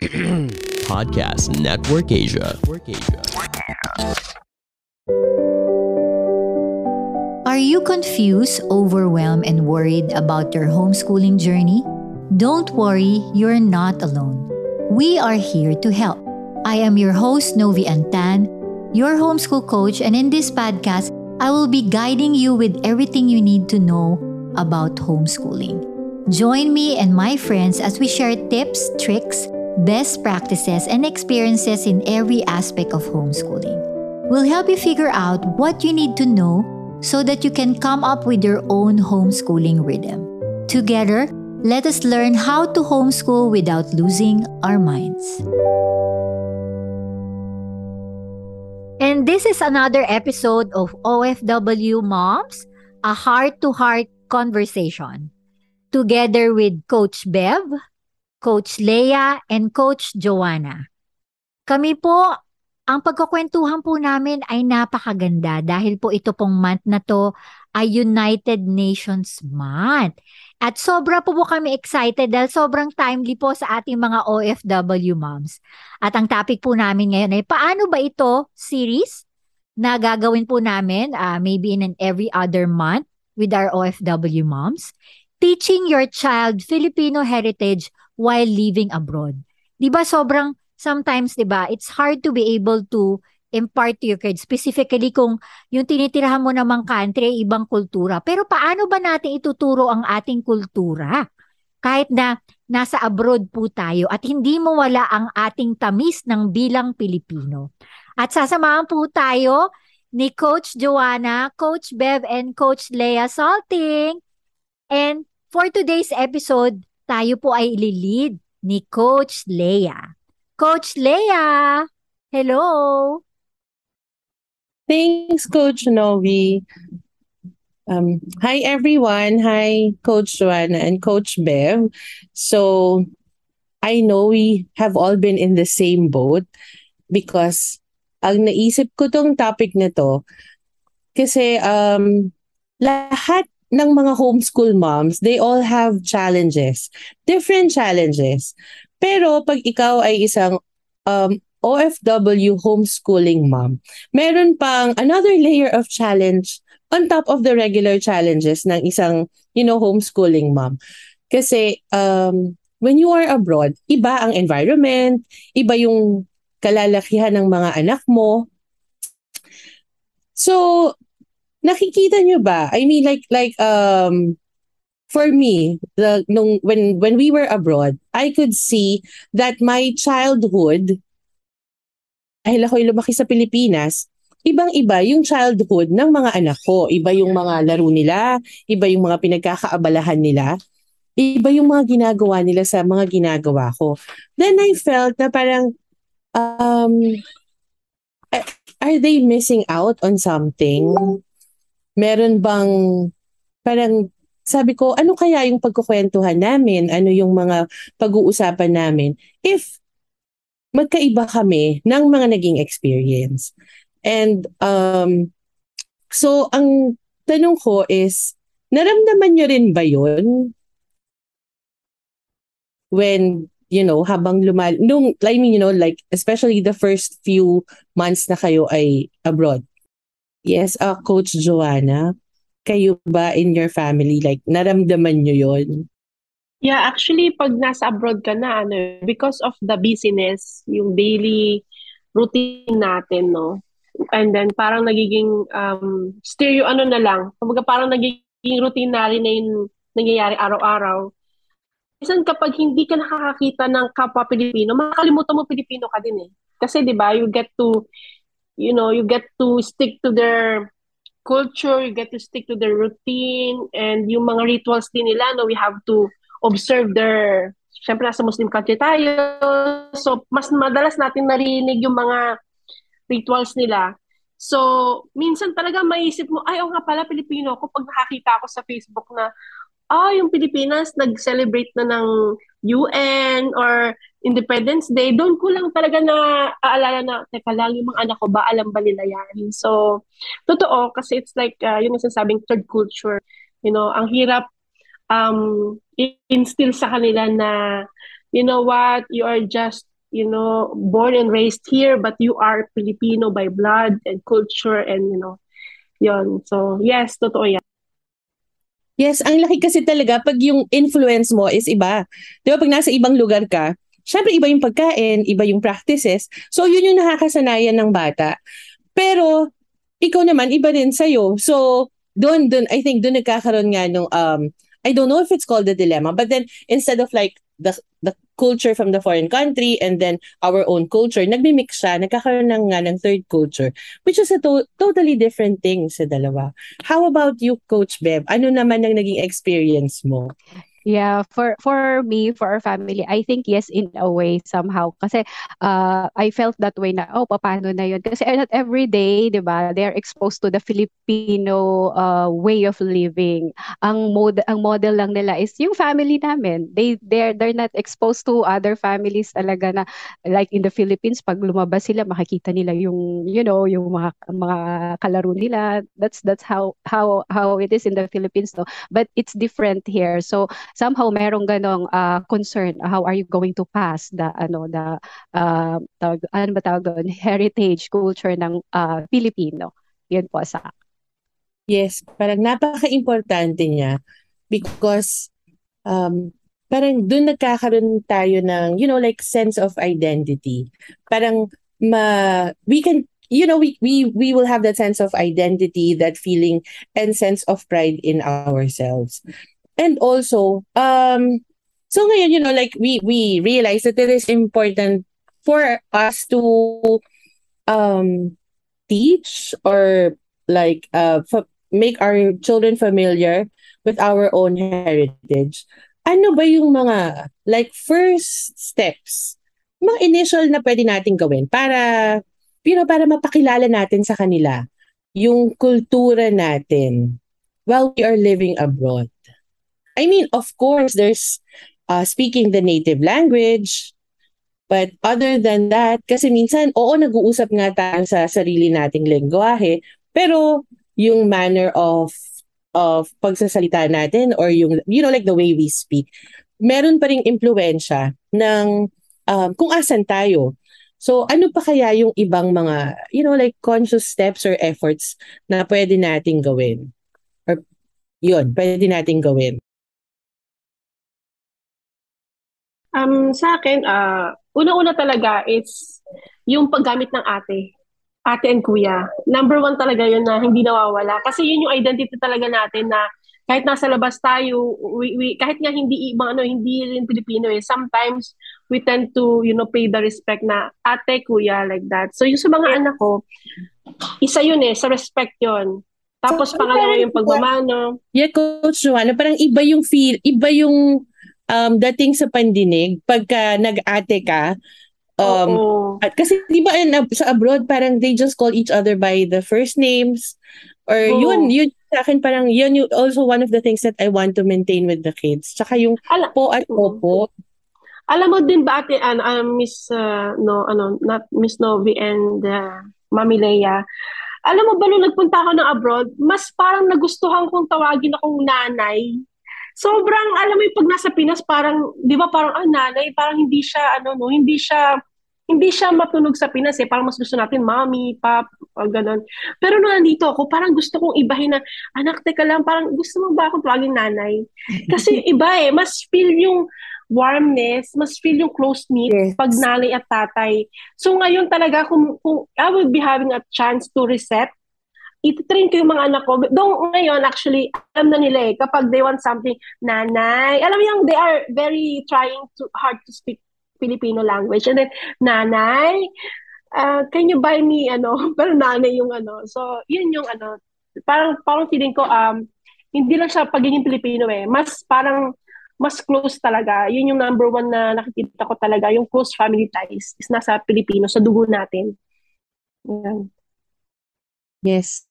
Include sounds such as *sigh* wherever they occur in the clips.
*clears throat* Podcast Network Asia. Are you confused, overwhelmed, and worried about your homeschooling journey? Don't worry, you're not alone. We are here to help. I am your host, Novi Antan, your homeschool coach, and in this podcast, I will be guiding you with everything you need to know about homeschooling. Join me and my friends as we share tips, tricks, best practices, and experiences in every aspect of homeschooling. We'll help you figure out what you need to know so that you can come up with your own homeschooling rhythm. Together, let us learn how to homeschool without losing our minds. And this is another episode of OFW Moms, a heart to heart conversation. Together with Coach Bev, Coach Leia, and Coach Joanna. Kami po, ang pagkukwentuhan po namin ay napakaganda dahil po ito pong month na to ay United Nations Month. At sobra po po kami excited dahil sobrang timely po sa ating mga OFW moms. At ang topic po namin ngayon ay paano ba ito series na gagawin po namin uh, maybe in an every other month with our OFW moms. Teaching your child Filipino heritage while living abroad. 'Di ba sobrang sometimes 'di ba, it's hard to be able to impart to your kids specifically kung yung tinitirahan mo namang country ay ibang kultura. Pero paano ba natin ituturo ang ating kultura? Kahit na nasa abroad po tayo at hindi mo wala ang ating tamis ng bilang Pilipino. At sasamahan po tayo ni Coach Joanna, Coach Bev, and Coach Leah Salting. And for today's episode, tayo po ay ililid ni Coach Leia. Coach Leia, hello! Thanks, Coach Novi. Um, hi, everyone. Hi, Coach Joanna and Coach Bev. So, I know we have all been in the same boat because ang naisip ko tong topic na to kasi um, lahat ng mga homeschool moms, they all have challenges, different challenges. Pero pag ikaw ay isang um, OFW homeschooling mom, meron pang another layer of challenge on top of the regular challenges ng isang, you know, homeschooling mom. Kasi um, when you are abroad, iba ang environment, iba yung kalalakihan ng mga anak mo. So, nakikita nyo ba? I mean like like um for me, the nung when when we were abroad, I could see that my childhood dahil ako'y lumaki sa Pilipinas, ibang-iba yung childhood ng mga anak ko. Iba yung mga laro nila, iba yung mga pinagkakaabalahan nila, iba yung mga ginagawa nila sa mga ginagawa ko. Then I felt na parang, um, are they missing out on something? Meron bang parang sabi ko, ano kaya yung pagkukwentuhan namin? Ano yung mga pag-uusapan namin? If magkaiba kami ng mga naging experience. And um, so ang tanong ko is, naramdaman nyo rin ba yun? When, you know, habang lumal... Nung, I mean, you know, like, especially the first few months na kayo ay abroad. Yes, uh, Coach Joanna, kayo ba in your family, like, naramdaman nyo yon Yeah, actually, pag nasa abroad ka na, ano, because of the busyness, yung daily routine natin, no? And then, parang nagiging um, stereo, ano na lang, kumbaga parang nagiging routine na rin na yung nangyayari araw-araw. Minsan kapag hindi ka nakakakita ng kapwa Pilipino, makakalimutan mo Pilipino ka din eh. Kasi 'di ba, you get to you know, you get to stick to their culture, you get to stick to their routine, and yung mga rituals din nila, no, we have to observe their, syempre nasa Muslim country tayo, so mas madalas natin narinig yung mga rituals nila. So, minsan talaga maisip mo, ay, oh nga pala, Pilipino ako. Pag nakakita ako sa Facebook na, ah, yung Pilipinas nag-celebrate na ng UN or Independence Day, doon ko lang talaga na aalala na, teka lang, yung mga anak ko ba, alam ba nila yan? So, totoo, kasi it's like, uh, yung nasasabing third culture, you know, ang hirap um, instill sa kanila na, you know what, you are just you know, born and raised here, but you are Filipino by blood and culture and, you know, yon So, yes, totoo yan. Yes, ang laki kasi talaga pag yung influence mo is iba. Di ba pag nasa ibang lugar ka, syempre iba yung pagkain, iba yung practices. So yun yung nakakasanayan ng bata. Pero ikaw naman, iba din sa'yo. So doon, doon, I think doon nagkakaroon nga nung, um, I don't know if it's called the dilemma, but then instead of like the the culture from the foreign country and then our own culture, nagmi-mix siya, nagkakaroon ng, nga ng third culture, which is a to- totally different thing sa dalawa. How about you, Coach Bev? Ano naman ang naging experience mo? Yeah, for for me, for our family, I think yes in a way somehow kasi uh, I felt that way na oh paano na yun kasi not every day, 'di ba? They're exposed to the Filipino uh, way of living. Ang mod ang model lang nila is yung family namin. They they're they're not exposed to other families talaga na like in the Philippines pag lumabas sila makikita nila yung you know, yung mga mga kalaro nila. That's that's how how how it is in the Philippines no. But it's different here. So somehow merong ganong uh, concern how are you going to pass the ano the uh, tawag, ano ba tawag doon heritage culture ng uh, Pilipino yun po sa Yes, parang napaka-importante niya because um, parang doon nagkakaroon tayo ng, you know, like sense of identity. Parang ma, we can, you know, we, we, we will have that sense of identity, that feeling and sense of pride in ourselves. And also, um, so ngayon, you know, like we we realize that it is important for us to um teach or like uh f- make our children familiar with our own heritage. Ano ba yung mga like first steps, mga initial na pwede nating gawin para you know, para mapakilala natin sa kanila yung kultura natin while we are living abroad. I mean, of course, there's uh, speaking the native language. But other than that, kasi minsan, oo, nag-uusap nga tayo sa sarili nating lengguwahe, pero yung manner of of pagsasalita natin or yung, you know, like the way we speak, meron pa ring impluensya ng um, kung asan tayo. So, ano pa kaya yung ibang mga, you know, like conscious steps or efforts na pwede nating gawin? Or, yun, pwede nating gawin. Um, sa akin, uh, una-una talaga is yung paggamit ng ate. Ate and kuya. Number one talaga yun na hindi nawawala. Kasi yun yung identity talaga natin na kahit nasa labas tayo, we, we, kahit nga hindi ibang ano, hindi rin Pilipino eh, sometimes we tend to, you know, pay the respect na ate, kuya, like that. So yung sa mga anak ko, isa yun eh, sa respect yun. Tapos so, pangalawa yung pagmamano. Yeah, Coach Joanna, parang iba yung feel, iba yung um, dating sa pandinig, pagka nag-ate ka, um, at kasi di ba in, sa abroad, parang they just call each other by the first names, or Oo. yun, yun sa akin parang yun yung also one of the things that I want to maintain with the kids. Tsaka yung Ala- po at opo. Alam mo din ba ate, ano, uh, Miss, uh, no, ano, not Miss Novi and uh, Mami Leia, alam mo ba nung nagpunta ako ng abroad, mas parang nagustuhan kong tawagin akong nanay sobrang, alam mo yung pag nasa Pinas, parang, di ba parang, ah, nanay, parang hindi siya, ano, no, hindi siya, hindi siya matunog sa Pinas eh. Parang mas gusto natin, mommy, pop, o ganun. Pero nung nandito ako, parang gusto kong ibahin na, anak, teka lang, parang gusto mo ba akong tawagin nanay? Kasi *laughs* iba eh, mas feel yung warmness, mas feel yung close-knit yes. pag nanay at tatay. So ngayon talaga, kung, kung I will be having a chance to reset ititrain ko yung mga anak ko. Doon ngayon, actually, alam na nila eh, kapag they want something, nanay, alam mo yung they are very trying to, hard to speak Filipino language. And then, nanay, uh, can you buy me, ano, *laughs* pero nanay yung ano. So, yun yung ano, parang, parang feeling ko, um, hindi lang siya pagiging Pilipino eh. Mas parang, mas close talaga. Yun yung number one na nakikita ko talaga, yung close family ties is nasa Pilipino, sa dugo natin. Yan. Yes.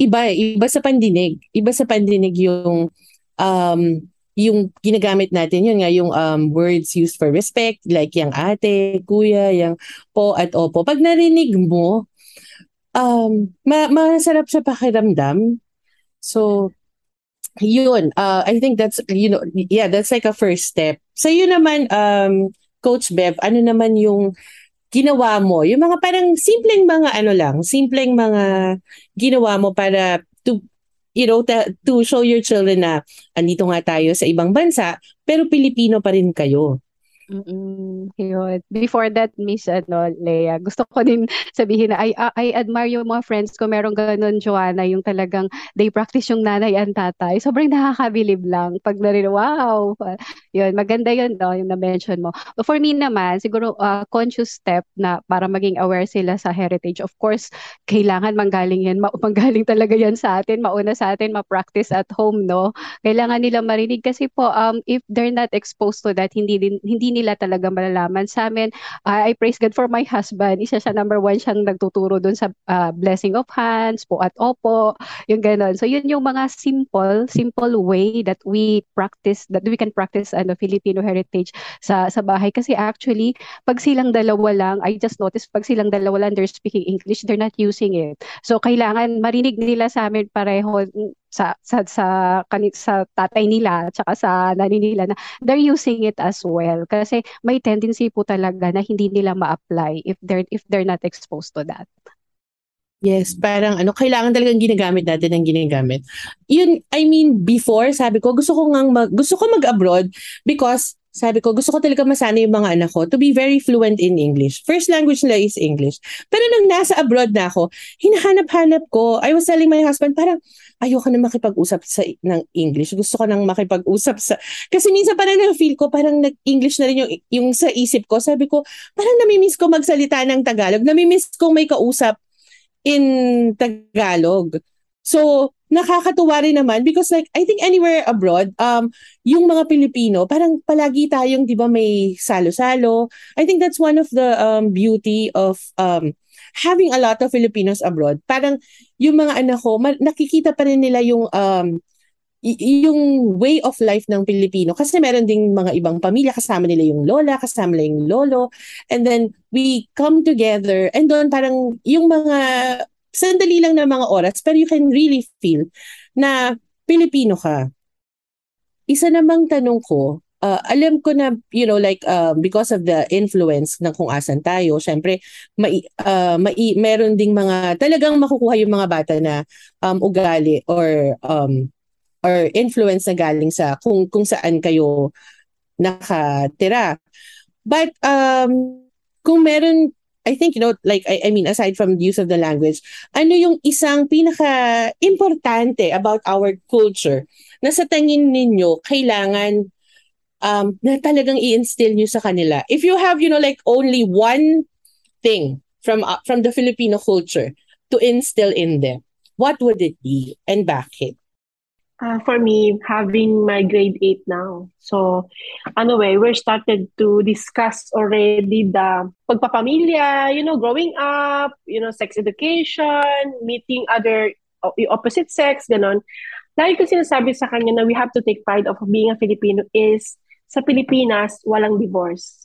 Iba, iba sa pandinig. Iba sa pandinig yung um yung ginagamit natin yun nga yung um, words used for respect like yung ate, kuya, yung po at opo. Pag narinig mo, um, ma masarap sa pakiramdam. So, yun. Uh, I think that's, you know, yeah, that's like a first step. So, yun naman, um, Coach Bev, ano naman yung ginawa mo? Yung mga parang simpleng mga ano lang, simpleng mga ginawa mo para to you know, to, to show your children na andito nga tayo sa ibang bansa, pero Pilipino pa rin kayo. Mm, yun. Before that, Miss ano, Leia, gusto ko din *laughs* sabihin na I, I admire yung mga friends ko. Meron ganun, Joanna, yung talagang they practice yung nanay and tatay. Sobrang nakakabilib lang. Pag narin, wow. Yun, maganda yun, no, yung na-mention mo. But for me naman, siguro uh, conscious step na para maging aware sila sa heritage. Of course, kailangan manggaling yan. Ma- *laughs* manggaling talaga yan sa atin. Mauna sa atin, ma-practice at home, no? Kailangan nila marinig kasi po, um, if they're not exposed to that, hindi din, hindi nila talaga malalaman sa amin. Uh, I praise God for my husband. Isa siya number one siyang nagtuturo dun sa uh, blessing of hands, po at opo, yung ganon. So yun yung mga simple, simple way that we practice, that we can practice ano, Filipino heritage sa sa bahay. Kasi actually, pag silang dalawa lang, I just noticed, pag silang dalawa lang, they're speaking English, they're not using it. So kailangan marinig nila sa amin pareho sa sa sa kanit sa tatay nila at saka sa nanay nila na they're using it as well kasi may tendency po talaga na hindi nila ma-apply if they're if they're not exposed to that. Yes, parang ano, kailangan talagang ginagamit natin ang ginagamit. Yun, I mean, before, sabi ko, gusto ko ngang mag, gusto ko mag-abroad because sabi ko, gusto ko talaga masana yung mga anak ko to be very fluent in English. First language nila is English. Pero nang nasa abroad na ako, hinahanap-hanap ko. I was telling my husband, parang ayoko na makipag-usap sa ng English. Gusto ko nang makipag-usap sa... Kasi minsan parang na-feel ko, parang nag-English na rin yung, yung sa isip ko. Sabi ko, parang namimiss ko magsalita ng Tagalog. Namimiss kong may kausap in Tagalog. So, nakakatuwa rin naman because like I think anywhere abroad um yung mga Pilipino parang palagi tayong 'di ba may salo-salo. I think that's one of the um beauty of um having a lot of Filipinos abroad. Parang yung mga anak ko nakikita pa rin nila yung um yung way of life ng Pilipino. Kasi meron ding mga ibang pamilya kasama nila yung lola kasama nila yung lolo. And then we come together. And doon parang yung mga sandali lang na mga oras, pero you can really feel na Pilipino ka. Isa namang tanong ko, uh, alam ko na, you know, like, uh, because of the influence ng kung asan tayo, syempre, mai, uh, mai, meron ding mga, talagang makukuha yung mga bata na um, ugali or um, or influence na galing sa kung kung saan kayo nakatira. But um, kung meron I think, you know, like, I, I mean, aside from the use of the language, ano yung isang pinaka-importante about our culture na sa tingin ninyo, kailangan um, na talagang i-instill nyo sa kanila? If you have, you know, like, only one thing from, uh, from the Filipino culture to instill in them, what would it be and bakit? Uh, for me, having my grade 8 now. So, eh, we're started to discuss already the pagpapamilya, you know, growing up, you know, sex education, meeting other opposite sex, ganon. Lagi ko sinasabi sa kanya na we have to take pride of being a Filipino is sa Pilipinas, walang divorce.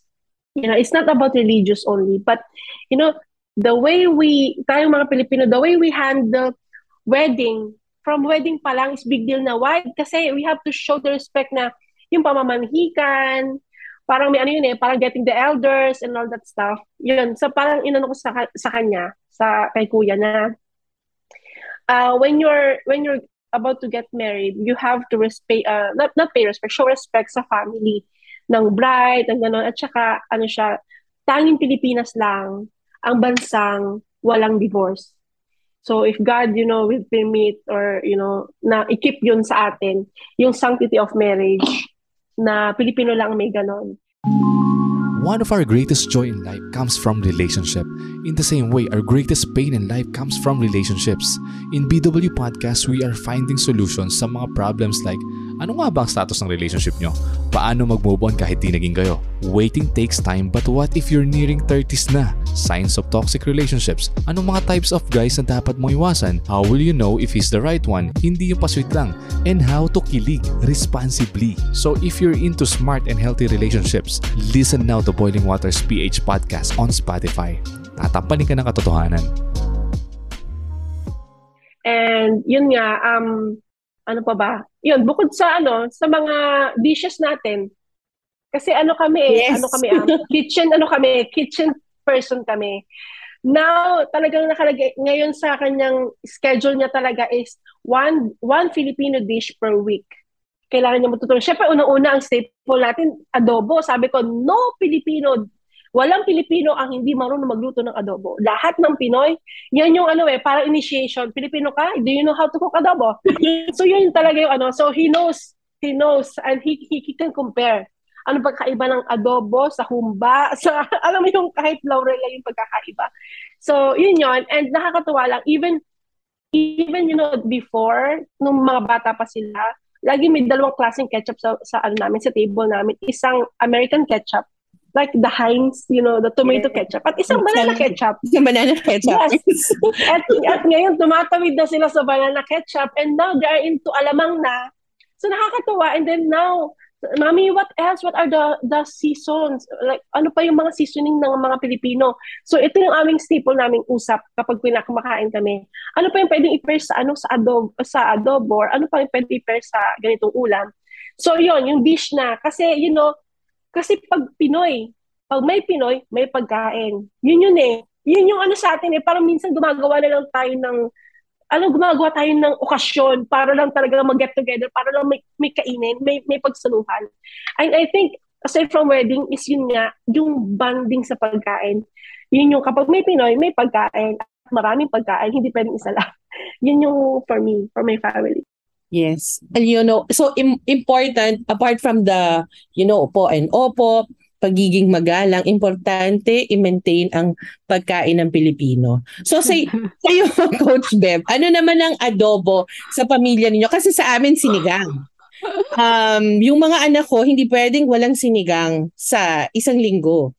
You know, it's not about religious only, but, you know, the way we, tayong mga Pilipino, the way we handle wedding, from wedding pa lang is big deal na. Why? Kasi we have to show the respect na yung pamamanhikan, parang may ano yun eh, parang getting the elders and all that stuff. Yun. So parang inano ko sa, sa kanya, sa kay kuya na uh, when you're when you're about to get married, you have to respect, uh, not, not pay respect, show respect sa family ng bride, ng gano'n. At saka, ano siya, tanging Pilipinas lang ang bansang walang divorce. So if God, you know, will permit or, you know, na i-keep yun sa atin, yung sanctity of marriage, na Pilipino lang may ganon. One of our greatest joy in life comes from relationship. In the same way, our greatest pain in life comes from relationships. In BW Podcast, we are finding solutions sa mga problems like ano nga ba ang status ng relationship nyo? Paano mag-move on kahit di naging kayo? Waiting takes time but what if you're nearing 30s na? Signs of toxic relationships. Anong mga types of guys na dapat mong iwasan? How will you know if he's the right one? Hindi yung pasweet lang. And how to kilig responsibly. So if you're into smart and healthy relationships, listen now to Boiling Waters PH Podcast on Spotify. Tatampanin ka ng katotohanan. And yun nga, um, ano pa ba? Yun, bukod sa ano, sa mga dishes natin, Kasi ano kami eh, Yes. ano kami ah, *laughs* kitchen ano kami, kitchen person kami. Now, talagang nakalagay ngayon sa kanyang schedule niya talaga is one one Filipino dish per week. Kailangan niya matutulong. Siyempre, unang-una ang staple natin, adobo. Sabi ko, no Filipino. Walang Pilipino ang hindi marunong magluto ng adobo. Lahat ng Pinoy, yan yung ano eh, parang initiation. Pilipino ka? Do you know how to cook adobo? *laughs* so yun talaga yung ano. So he knows, he knows, and he, he, he can compare. Ano ba kaiba ng adobo sa humba, *laughs* sa, alam mo yung kahit laurel lang yung pagkakaiba. So, yun yun. And nakakatuwa lang, even, even, you know, before, nung mga bata pa sila, lagi may dalawang klaseng ketchup sa, sa ano namin, sa table namin. Isang American ketchup, like the Heinz, you know, the tomato ketchup, at isang banana ketchup. Sa banana *laughs* ketchup. Yes. At, at ngayon, tumatawid na sila sa banana ketchup and now they are into alamang na. So nakakatuwa. And then now, Mami, what else? What are the the seasons? Like, ano pa yung mga seasoning ng mga Pilipino? So, ito yung aming staple naming usap kapag pinakamakain kami. Ano pa yung pwedeng i-pair sa, ano, sa, adobo, sa adobo? Or ano pa yung pwedeng i-pair sa ganitong ulam? So, yon yung dish na. Kasi, you know, kasi pag Pinoy, pag may Pinoy, may pagkain. Yun yun eh. Yun yung ano sa atin eh. Parang minsan gumagawa na lang tayo ng ano, gumagawa tayo ng okasyon para lang talaga mag-get together, para lang may, may kainin, may, may pagsaluhan. And I think, aside from wedding, is yun nga, yung bonding sa pagkain. Yun yung kapag may Pinoy, may pagkain, at maraming pagkain, hindi pwedeng isa lang. *laughs* Yun yung for me, for my family. Yes. And you know, so im- important, apart from the, you know, opo and opo, pagiging magalang, importante i-maintain ang pagkain ng Pilipino. So say, *laughs* kayo, Coach Bev, ano naman ang adobo sa pamilya ninyo? Kasi sa amin, sinigang. Um, yung mga anak ko, hindi pwedeng walang sinigang sa isang linggo.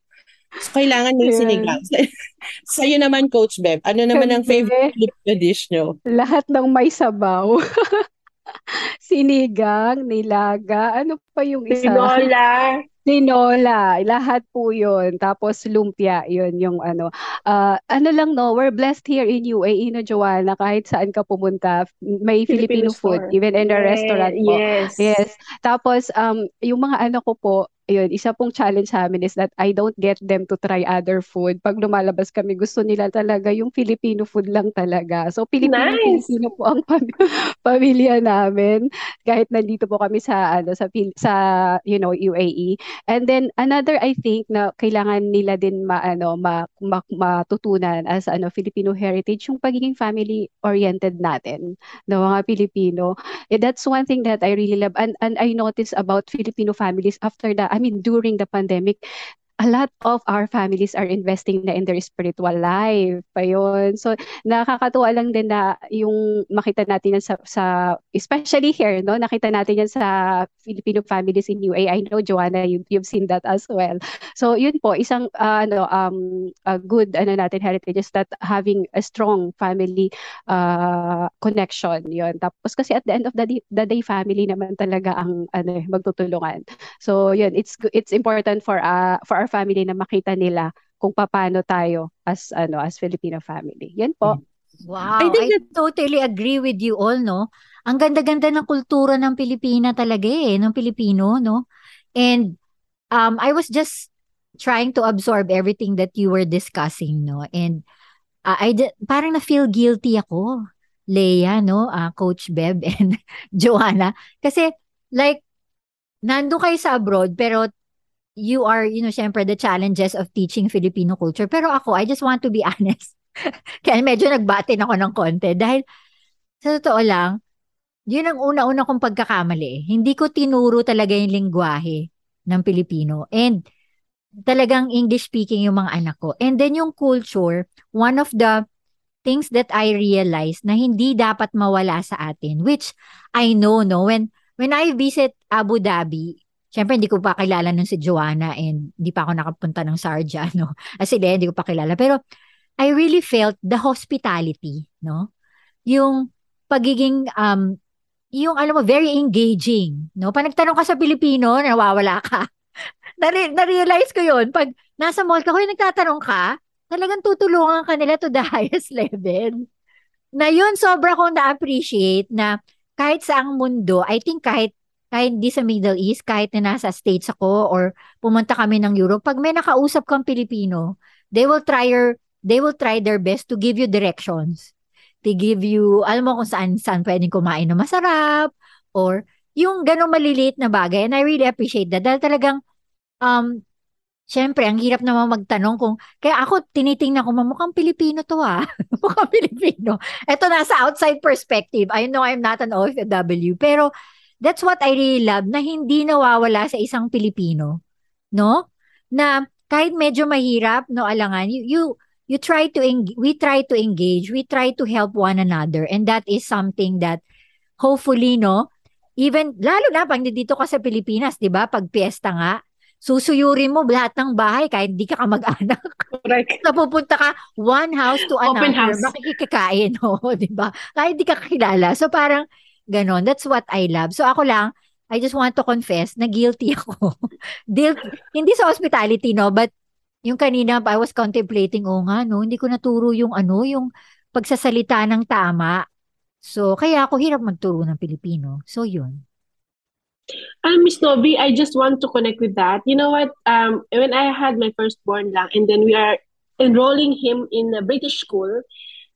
So, kailangan may Yes. sinigang. *laughs* Sa'yo naman, Coach Bev, ano naman ang favorite Filipino dish nyo? Lahat ng may sabaw. *laughs* *laughs* Sinigang, nilaga, ano pa yung isa? Tinola. Tinola, lahat po yun. Tapos lumpia, yun yung ano. Ah, ano lang no, we're blessed here in UAE, no, Joanna, kahit saan ka pumunta, may Filipino, food, store. even in the Yeah, restaurant po. Yes. Yes. Tapos, um, yung mga ano ko po, yun, isa pong challenge sa amin is that I don't get them to try other food. Pag lumalabas kami, gusto nila talaga yung Filipino food lang talaga. So, Filipino, Nice. Filipino po ang pam- *laughs* pamilya namin. Kahit nandito po kami sa, ano, sa, sa, you know, UAE. And then, another, I think, na kailangan nila din ma, ano, ma, ma, matutunan as, ano, Filipino heritage, yung pagiging family-oriented natin, ng mga Pilipino. Eh, that's one thing that I really love. And, and I noticed about Filipino families after the, I mean, during the pandemic, a lot of our families are investing na in their spiritual life pa yun. So, nakakatuwa lang din na yung makita natin yan sa, sa especially here, no? Nakita natin yan sa Filipino families in UAE. I know, Joanna, you, you've seen that as well. So, yun po, isang, uh, ano, um, a good, ano natin, heritage is that having a strong family uh, connection yun. Tapos kasi at the end of the day, the day family naman talaga ang ano eh, magtutulungan. So yun, it's it's important for uh, for our family na makita nila kung paano tayo as ano as Filipino family. Yan po. Wow, I I, think totally agree with you all, no? Ang ganda-ganda ng kultura ng Pilipina talaga eh, ng Pilipino, no? And um, I was just trying to absorb everything that you were discussing, no? And uh, I parang na-feel guilty ako, Leia, no? Uh, Coach Beb *laughs* and Joanna. Kasi like, nando kayo sa abroad, pero you are, you know, syempre the challenges of teaching Filipino culture. Pero ako, I just want to be *laughs* honest. Kaya medyo nagbatin ako ng konti dahil sa totoo lang, yun ang una-una kong pagkakamali. Hindi ko tinuro talaga yung lingwahe ng Pilipino. And talagang English speaking yung mga anak ko. And then yung culture, one of the things that I realized na hindi dapat mawala sa atin, which I know, no, when when I visit Abu Dhabi, syempre hindi ko pa kilala nun si Joanna and hindi pa ako nakapunta ng Sharjah, *laughs* no. As in, hindi ko pa kilala. Pero I really felt the hospitality, no? Yung pagiging um yung alam mo very engaging, no? Pag nagtanong ka sa Pilipino, nawawala ka. *laughs* Nare- na-realize ko 'yun pag nasa mall ka, hoy nagtatanong ka, talagang tutulungan ka nila to the *laughs* highest level. Na yun sobra kong na-appreciate na kahit sa ang mundo, I think kahit kahit di sa Middle East, kahit na nasa States ako or pumunta kami ng Europe, pag may nakausap kang Pilipino, they will try your, they will try their best to give you directions. They give you, alam mo kung saan, saan pwedeng kumain na masarap, or yung ganong maliliit na bagay. And I really appreciate that. Dahil talagang, um, Siyempre, ang hirap naman magtanong kung, kaya ako tinitingnan ko, mukhang Pilipino to ah. *laughs* mukhang Pilipino. Ito nasa outside perspective. I know I'm not an OFW, pero that's what I really love, na hindi nawawala sa isang Pilipino. No? Na kahit medyo mahirap, no, alangan, you, you, you try to, en- we try to engage, we try to help one another. And that is something that, hopefully, no, even, lalo na pag dito ka sa Pilipinas, di ba, pag piyesta nga, susuyurin mo lahat ng bahay kahit di ka kamag-anak. Correct. *laughs* Napupunta ka one house to another, Open house. makikikain, *laughs* oh, di ba? Kahit di ka kakilala. So parang ganon. That's what I love. So ako lang, I just want to confess na guilty *laughs* ako. guilty. Hindi sa hospitality, no? But yung kanina, I was contemplating, oh nga, no? Hindi ko naturo yung ano, yung pagsasalita ng tama. So, kaya ako hirap magturo ng Pilipino. So, yun. Um, Miss Novi, I just want to connect with that. You know what? Um, when I had my firstborn lang, and then we are enrolling him in a British school,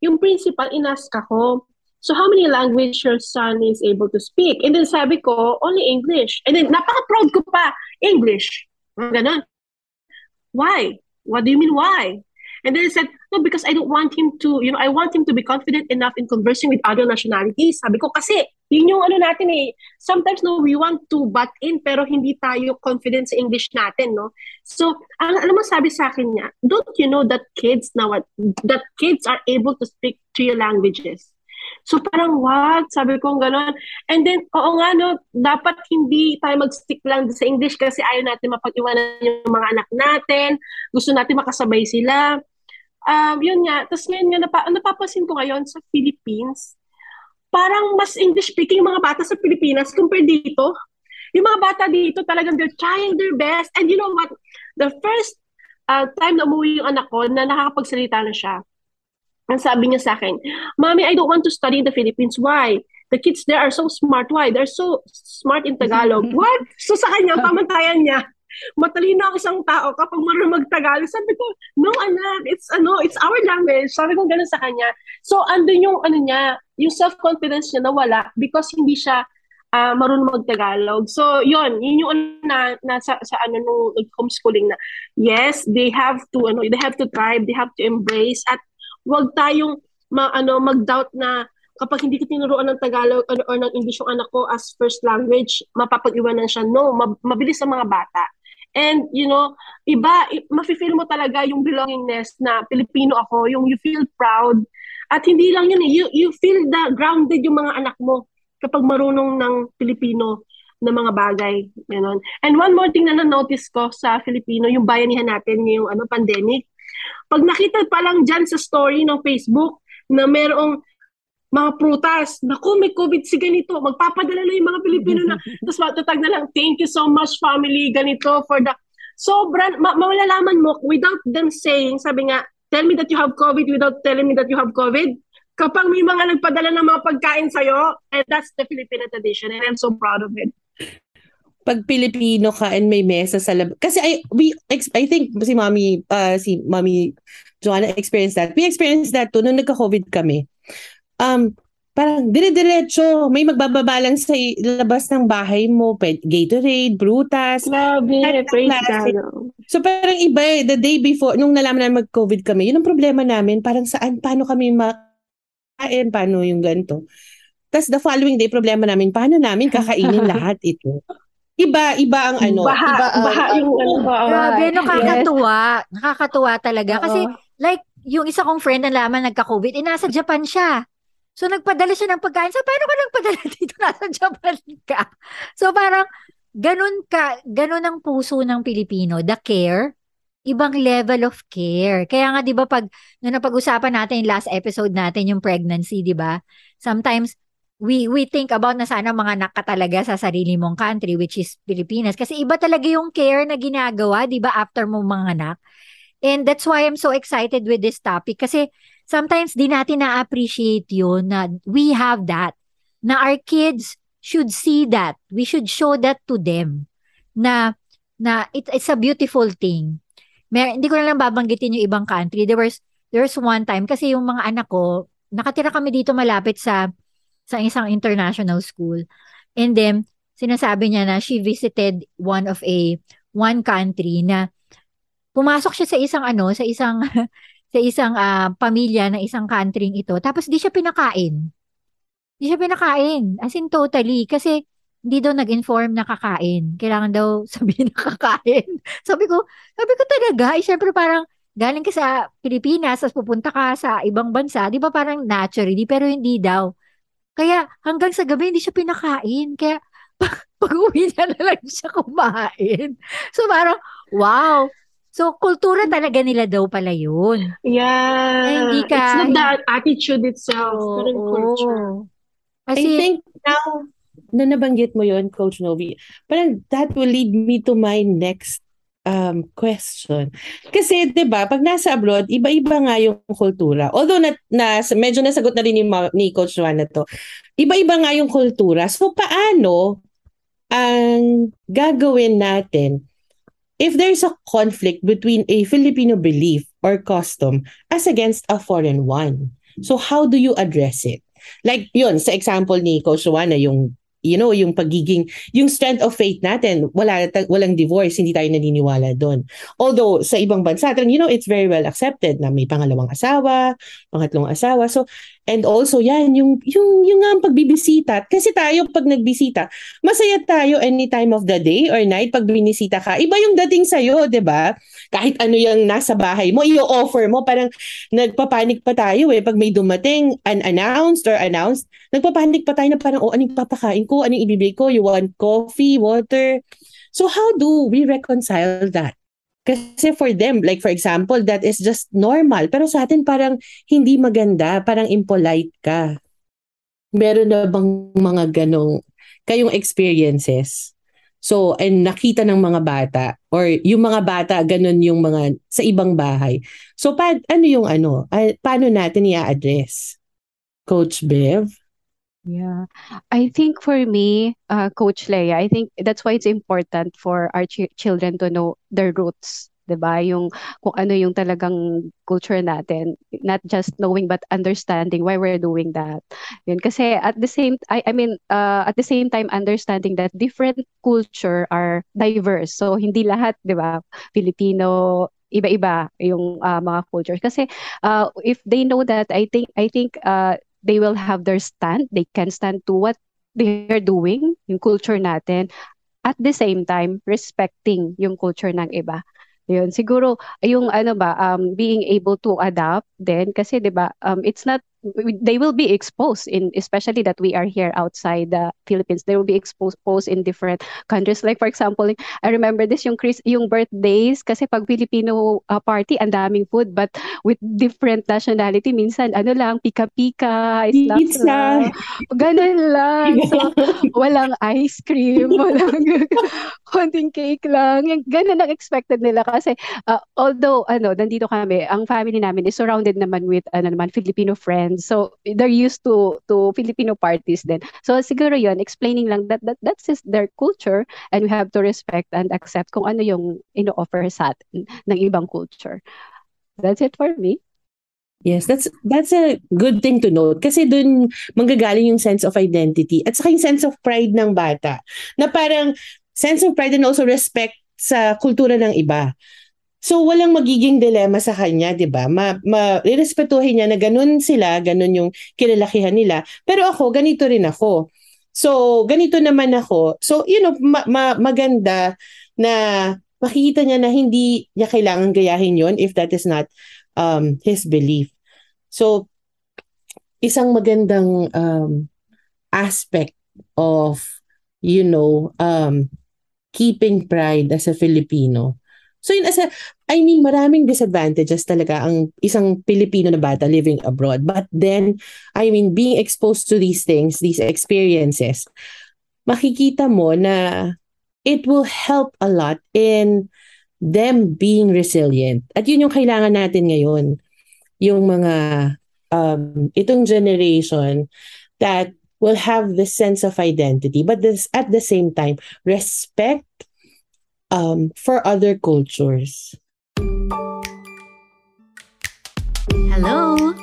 yung principal, inask ako, so how many language your son is able to speak? And then sabi ko, only English. And then napaka-proud ko pa, English. Ganon. Why? What do you mean why? And then I said, no, because I don't want him to, you know, I want him to be confident enough in conversing with other nationalities. Sabi ko, kasi, yun yung ano natin eh. Sometimes, no, we want to butt in, pero hindi tayo confident sa English natin, no? So, ang, alam mo sabi sa akin niya, don't you know that kids now, that kids are able to speak three languages? So parang what? Sabi ko gano'n. And then, oo nga no, dapat hindi tayo mag-stick lang sa English kasi ayaw natin mapag-iwanan yung mga anak natin. Gusto natin makasabay sila. Um, yun nga. Tapos ngayon nga, napa, napapansin ko ngayon sa Philippines, parang mas English-speaking mga bata sa Pilipinas compared dito. Yung mga bata dito talagang they're trying their best. And you know what? The first uh, time na umuwi yung anak ko na nakakapagsalita na siya, ang sabi niya sa akin, Mommy, I don't want to study in the Philippines. Why? The kids there are so smart. Why? They're so smart in Tagalog. *laughs* What? So sa kanya, pamantayan niya. Matalino ang isang tao kapag marunong mag-Tagalog. Sabi ko, no anak, it's ano, it's our language. Sabi ko ganun sa kanya. So andun yung ano niya, yung self-confidence niya nawala because hindi siya uh, marunong mag-Tagalog. So, yon yun yung ano na, na sa, sa ano nung homeschooling na, yes, they have to, ano, they have to try, they have to embrace, at wag tayong ma, ano, mag-doubt na kapag hindi ko tinuruan ng Tagalog or, or ng English yung anak ko as first language, mapapag-iwanan siya. No, mab- mabilis sa mga bata. And, you know, iba, mafe-feel mo talaga yung belongingness na Pilipino ako, yung you feel proud. At hindi lang yun eh, you, you feel the grounded yung mga anak mo kapag marunong ng Pilipino na mga bagay. Ganon. And one more thing na na-notice ko sa Filipino, yung bayanihan natin ngayong ano, pandemic, pag nakita pa lang dyan sa story ng Facebook na merong mga prutas, naku, may COVID si ganito, magpapadala na yung mga Pilipino na, *laughs* tapos matatag na lang, thank you so much family, ganito for the, sobrang, ma- malalaman mo, without them saying, sabi nga, tell me that you have COVID without telling me that you have COVID, kapag may mga nagpadala ng mga pagkain sa'yo, and that's the Filipino tradition, and I'm so proud of it pag Pilipino ka and may mesa sa lab kasi I we I think si Mommy uh, si Mommy Joanna experienced that. We experienced that too nung nagka-COVID kami. Um parang dire-diretso, may magbababa lang sa labas ng bahay mo, Gatorade, Brutas. Grabe, praise God. So parang iba eh, the day before, nung nalaman na mag-COVID kami, yun ang problema namin, parang saan, paano kami makain, paano yung ganito. Tapos the following day, problema namin, paano namin kakainin *laughs* lahat ito? Iba, iba ang ano. Baha, iba ang, baha yung ano. Baha. Grabe, nakakatuwa. Yes. Nakakatuwa talaga. Kasi, Oo. like, yung isa kong friend na laman nagka-COVID, eh, nasa Japan siya. So, nagpadala siya ng pagkain. So, paano ka nagpadala *laughs* dito? Nasa Japan ka. So, parang, ganun ka, ganun ang puso ng Pilipino. The care, ibang level of care. Kaya nga, di ba, pag, nung napag-usapan natin yung last episode natin, yung pregnancy, di ba? Sometimes, we we think about na sana mga anak talaga sa sarili mong country which is Pilipinas kasi iba talaga yung care na ginagawa 'di ba after mo mga anak and that's why I'm so excited with this topic kasi sometimes di natin na-appreciate yun na we have that na our kids should see that. We should show that to them na na it, it's a beautiful thing. Mer hindi ko na lang babanggitin yung ibang country. There was there was one time kasi yung mga anak ko, nakatira kami dito malapit sa sa isang international school. And then sinasabi niya na she visited one of a one country na pumasok siya sa isang ano, sa isang *laughs* sa isang uh, pamilya ng isang country ito. Tapos di siya pinakain. Di siya pinakain. As in totally. Kasi hindi daw nag-inform na kakain. Kailangan daw *laughs* sabihin na kakain. sabi ko, sabi ko talaga, eh, syempre parang galing ka sa Pilipinas, tapos pupunta ka sa ibang bansa, di ba parang naturally, pero hindi daw. Kaya hanggang sa gabi, hindi siya pinakain. Kaya *laughs* pag uwi niya na lang siya kumain. So parang, wow, So, kultura talaga nila daw pala yun. Yeah. Eh, hindi ka, It's not the attitude itself, yung culture. Kasi, I think now na nabanggit mo yon Coach Novi, parang that will lead me to my next um, question. Kasi 'di ba, pag nasa abroad, iba-iba nga yung kultura. Although na, na medyo nasagot na rin ni, ni Coach Juan na to. Iba-iba nga yung kultura. So paano ang gagawin natin if there's a conflict between a Filipino belief or custom as against a foreign one. So how do you address it? Like yun, sa example ni Coach Juana, yung you know, yung pagiging, yung strength of faith natin, wala, walang divorce, hindi tayo naniniwala doon. Although, sa ibang bansa, you know, it's very well accepted na may pangalawang asawa, pangatlong asawa. So, And also yan, yung, yung, yung nga pagbibisita. Kasi tayo pag nagbisita, masaya tayo any time of the day or night pag binisita ka. Iba yung dating sa'yo, ba? Kahit ano yung nasa bahay mo, i-offer mo. Parang nagpapanik pa tayo eh. Pag may dumating unannounced or announced, nagpapanik pa tayo na parang, oh, anong papakain ko? Anong ibibigay ko? You want coffee, water? So how do we reconcile that? Kasi for them, like for example, that is just normal. Pero sa atin parang hindi maganda, parang impolite ka. Meron na bang mga ganong kayong experiences? So, and nakita ng mga bata or yung mga bata ganun yung mga sa ibang bahay. So, pa, ano yung ano? Uh, paano natin i-address? Coach Bev? Yeah. I think for me, uh, Coach Leia, I think that's why it's important for our ch- children to know their roots. 'di ba? Yung kung ano yung talagang culture natin, not just knowing but understanding why we're doing that. Yun kasi at the same I I mean uh, at the same time understanding that different culture are diverse. So hindi lahat, 'di ba? Filipino iba-iba yung uh, mga cultures kasi uh, if they know that I think I think uh, they will have their stand. They can stand to what they're doing, yung culture natin. At the same time, respecting yung culture ng iba. Yun, siguro yung ano ba um being able to adapt then kasi 'di ba um it's not they will be exposed in especially that we are here outside the Philippines they will be exposed, exposed in different countries. Like for example I remember this yung Chris yung birthdays kasi pag Filipino uh, party ang daming food but with different nationality minsan ano lang pika-pika pizza. ganun lang. *laughs* So walang ice cream *laughs* walang *laughs* konting cake lang yung ganun ang expected nila. Kasi uh, although ano nandito kami ang family namin is surrounded naman with ano naman Filipino friends So they're used to to Filipino parties then. So siguro 'yon explaining lang that, that that's just their culture and we have to respect and accept kung ano yung ino-offer sa atin ng ibang culture. That's it for me. Yes, that's that's a good thing to note kasi doon manggagaling yung sense of identity at saka yung sense of pride ng bata na parang sense of pride and also respect sa kultura ng iba. So walang magiging dilema sa kanya, 'di ba? Ma, ma niya na ganun sila, ganun yung kinalakihan nila. Pero ako, ganito rin ako. So ganito naman ako. So you know, ma, ma, maganda na makikita niya na hindi niya kailangan gayahin 'yon if that is not um his belief. So isang magandang um aspect of you know um keeping pride as a Filipino So yun, as a, I mean, maraming disadvantages talaga ang isang Pilipino na bata living abroad. But then, I mean, being exposed to these things, these experiences, makikita mo na it will help a lot in them being resilient. At yun yung kailangan natin ngayon. Yung mga, um, itong generation that will have this sense of identity, but this at the same time respect um, for other cultures. Hello!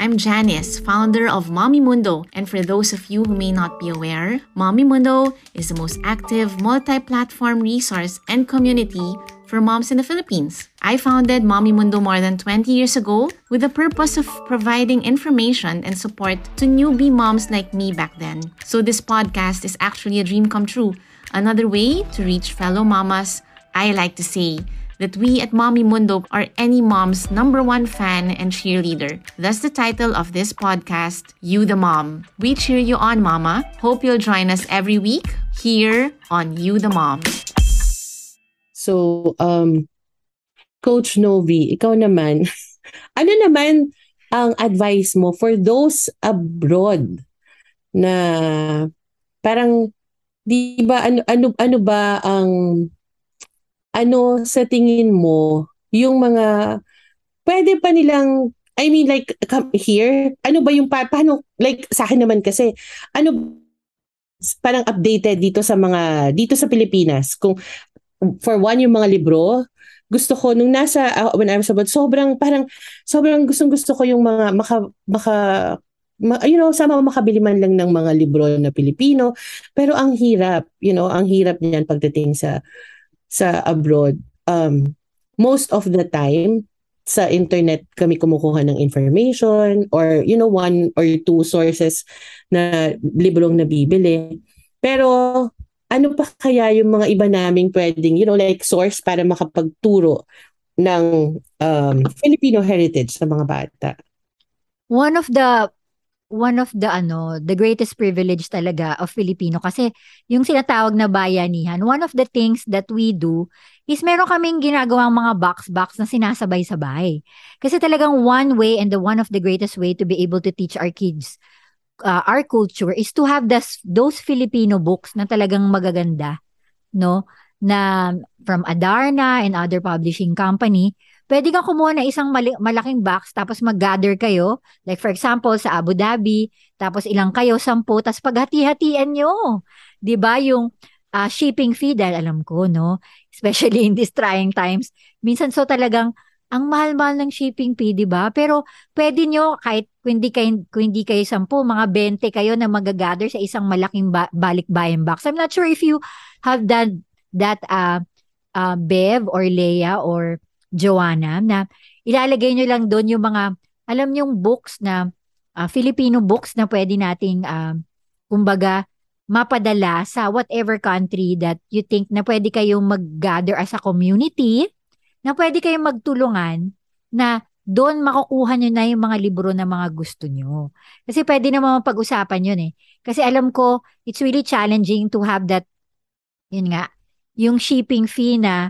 I'm Janice, founder of Mommy Mundo, and for those of you who may not be aware, Mommy Mundo is the most active multi-platform resource and community for moms in the Philippines. I founded Mommy Mundo more than 20 years ago with the purpose of providing information and support to newbie moms like me back then. So this podcast is actually a dream come true, another way to reach fellow mamas. I like to say that we at Mommy Mundo are any mom's number one fan and cheerleader. That's the title of this podcast, You the Mom. We cheer you on, Mama. Hope you'll join us every week here on You the Mom. So, um, Coach Novi, ikaw naman, *laughs* ano naman ang advice mo for those abroad na parang di ba ano ano ano ba ang ano sa tingin mo yung mga pwede pa nilang I mean like come here? Ano ba yung pa, paano like sa akin naman kasi ano parang updated dito sa mga dito sa Pilipinas. Kung for one yung mga libro gusto ko nung nasa uh, when I was about sobrang parang sobrang gustong gusto ko yung mga maka maka you know sama makabili man lang ng mga libro na Pilipino pero ang hirap you know ang hirap niyan pagdating sa sa abroad, um, most of the time, sa internet kami kumukuha ng information or, you know, one or two sources na librong nabibili. Pero, ano pa kaya yung mga iba naming pwedeng, you know, like source para makapagturo ng um, Filipino heritage sa mga bata? One of the one of the ano, the greatest privilege talaga of Filipino kasi yung sinatawag na bayanihan, one of the things that we do is meron kaming ginagawang mga box-box na sinasabay-sabay. Kasi talagang one way and the one of the greatest way to be able to teach our kids uh, our culture is to have this, those Filipino books na talagang magaganda, no? Na from Adarna and other publishing company pwede kang kumuha ng isang mali- malaking box tapos mag-gather kayo. Like for example, sa Abu Dhabi, tapos ilang kayo, sampu, tapos paghati-hatian nyo. ba Yung uh, shipping fee, dahil alam ko, no? Especially in these trying times. Minsan so talagang, ang mahal-mahal ng shipping fee, di ba? Pero pwede nyo, kahit kung hindi kayo, kung hindi kayo sampu, mga 20 kayo na magagather sa isang malaking ba- balikbayan box. I'm not sure if you have done that uh, uh, Bev or Leia or Joanna, na ilalagay nyo lang doon yung mga, alam yung books na, uh, Filipino books na pwede nating, uh, kumbaga, mapadala sa whatever country that you think na pwede kayong mag-gather as a community, na pwede kayong magtulungan na doon makukuha nyo na yung mga libro na mga gusto nyo. Kasi pwede naman pag-usapan yun eh. Kasi alam ko, it's really challenging to have that, yun nga, yung shipping fee na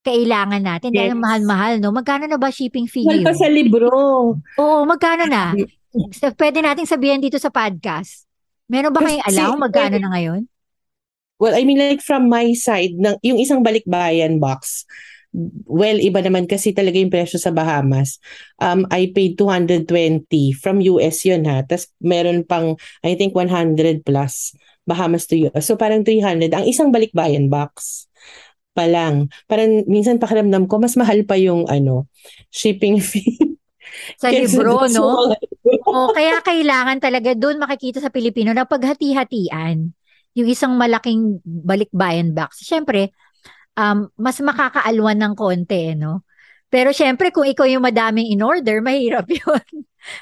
kailangan natin dahil Yes. mahal-mahal, no? Magkano na ba shipping fee Mahal pa sa libro. Oo, magkano na? So, pwede nating sabihin dito sa podcast. Meron ba kayong alam magkano na ngayon? Well, I mean like from my side, ng, yung isang balikbayan box, well, iba naman kasi talaga yung presyo sa Bahamas. Um, I paid 220 from US yun ha. Tapos meron pang, I think 100 plus Bahamas to US. So parang 300. Ang isang balikbayan box pa lang. Parang minsan pakiramdam ko, mas mahal pa yung ano, shipping *laughs* fee. Sa libro, no? O, kaya kailangan talaga doon makikita sa Pilipino na paghati-hatian yung isang malaking balikbayan box. Siyempre, um, mas makakaalwan ng konti, eh, no? Pero syempre, kung ikaw yung madaming in order, *laughs* mahirap yun.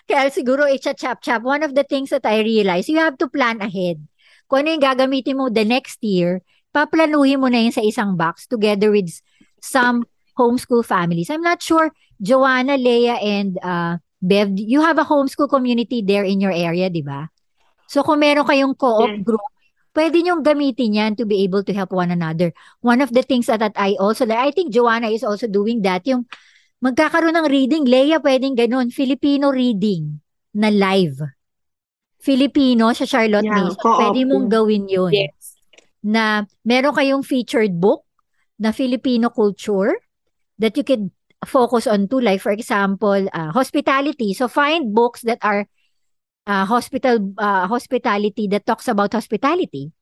Kaya siguro, i-chap-chap. One of the things that I realize, you have to plan ahead. Kung ano yung gagamitin mo the next year, paplanuhin mo na yun sa isang box together with some homeschool families. I'm not sure, Joanna, Leia, and uh, Bev, you have a homeschool community there in your area, di ba? So kung meron kayong co-op Yes. group, pwede niyong gamitin yan to be able to help one another. One of the things that, that I also, like, I think Joanna is also doing that, yung magkakaroon ng reading, Leia, pwedeng ganun, Filipino reading na live. Filipino sa Charlotte Yeah, Mason, pwede mong gawin yun Yes. Na meron kayong featured book na Filipino culture that you could focus on to like for example uh, hospitality. So find books that are uh, hospital uh, hospitality that talks about hospitality.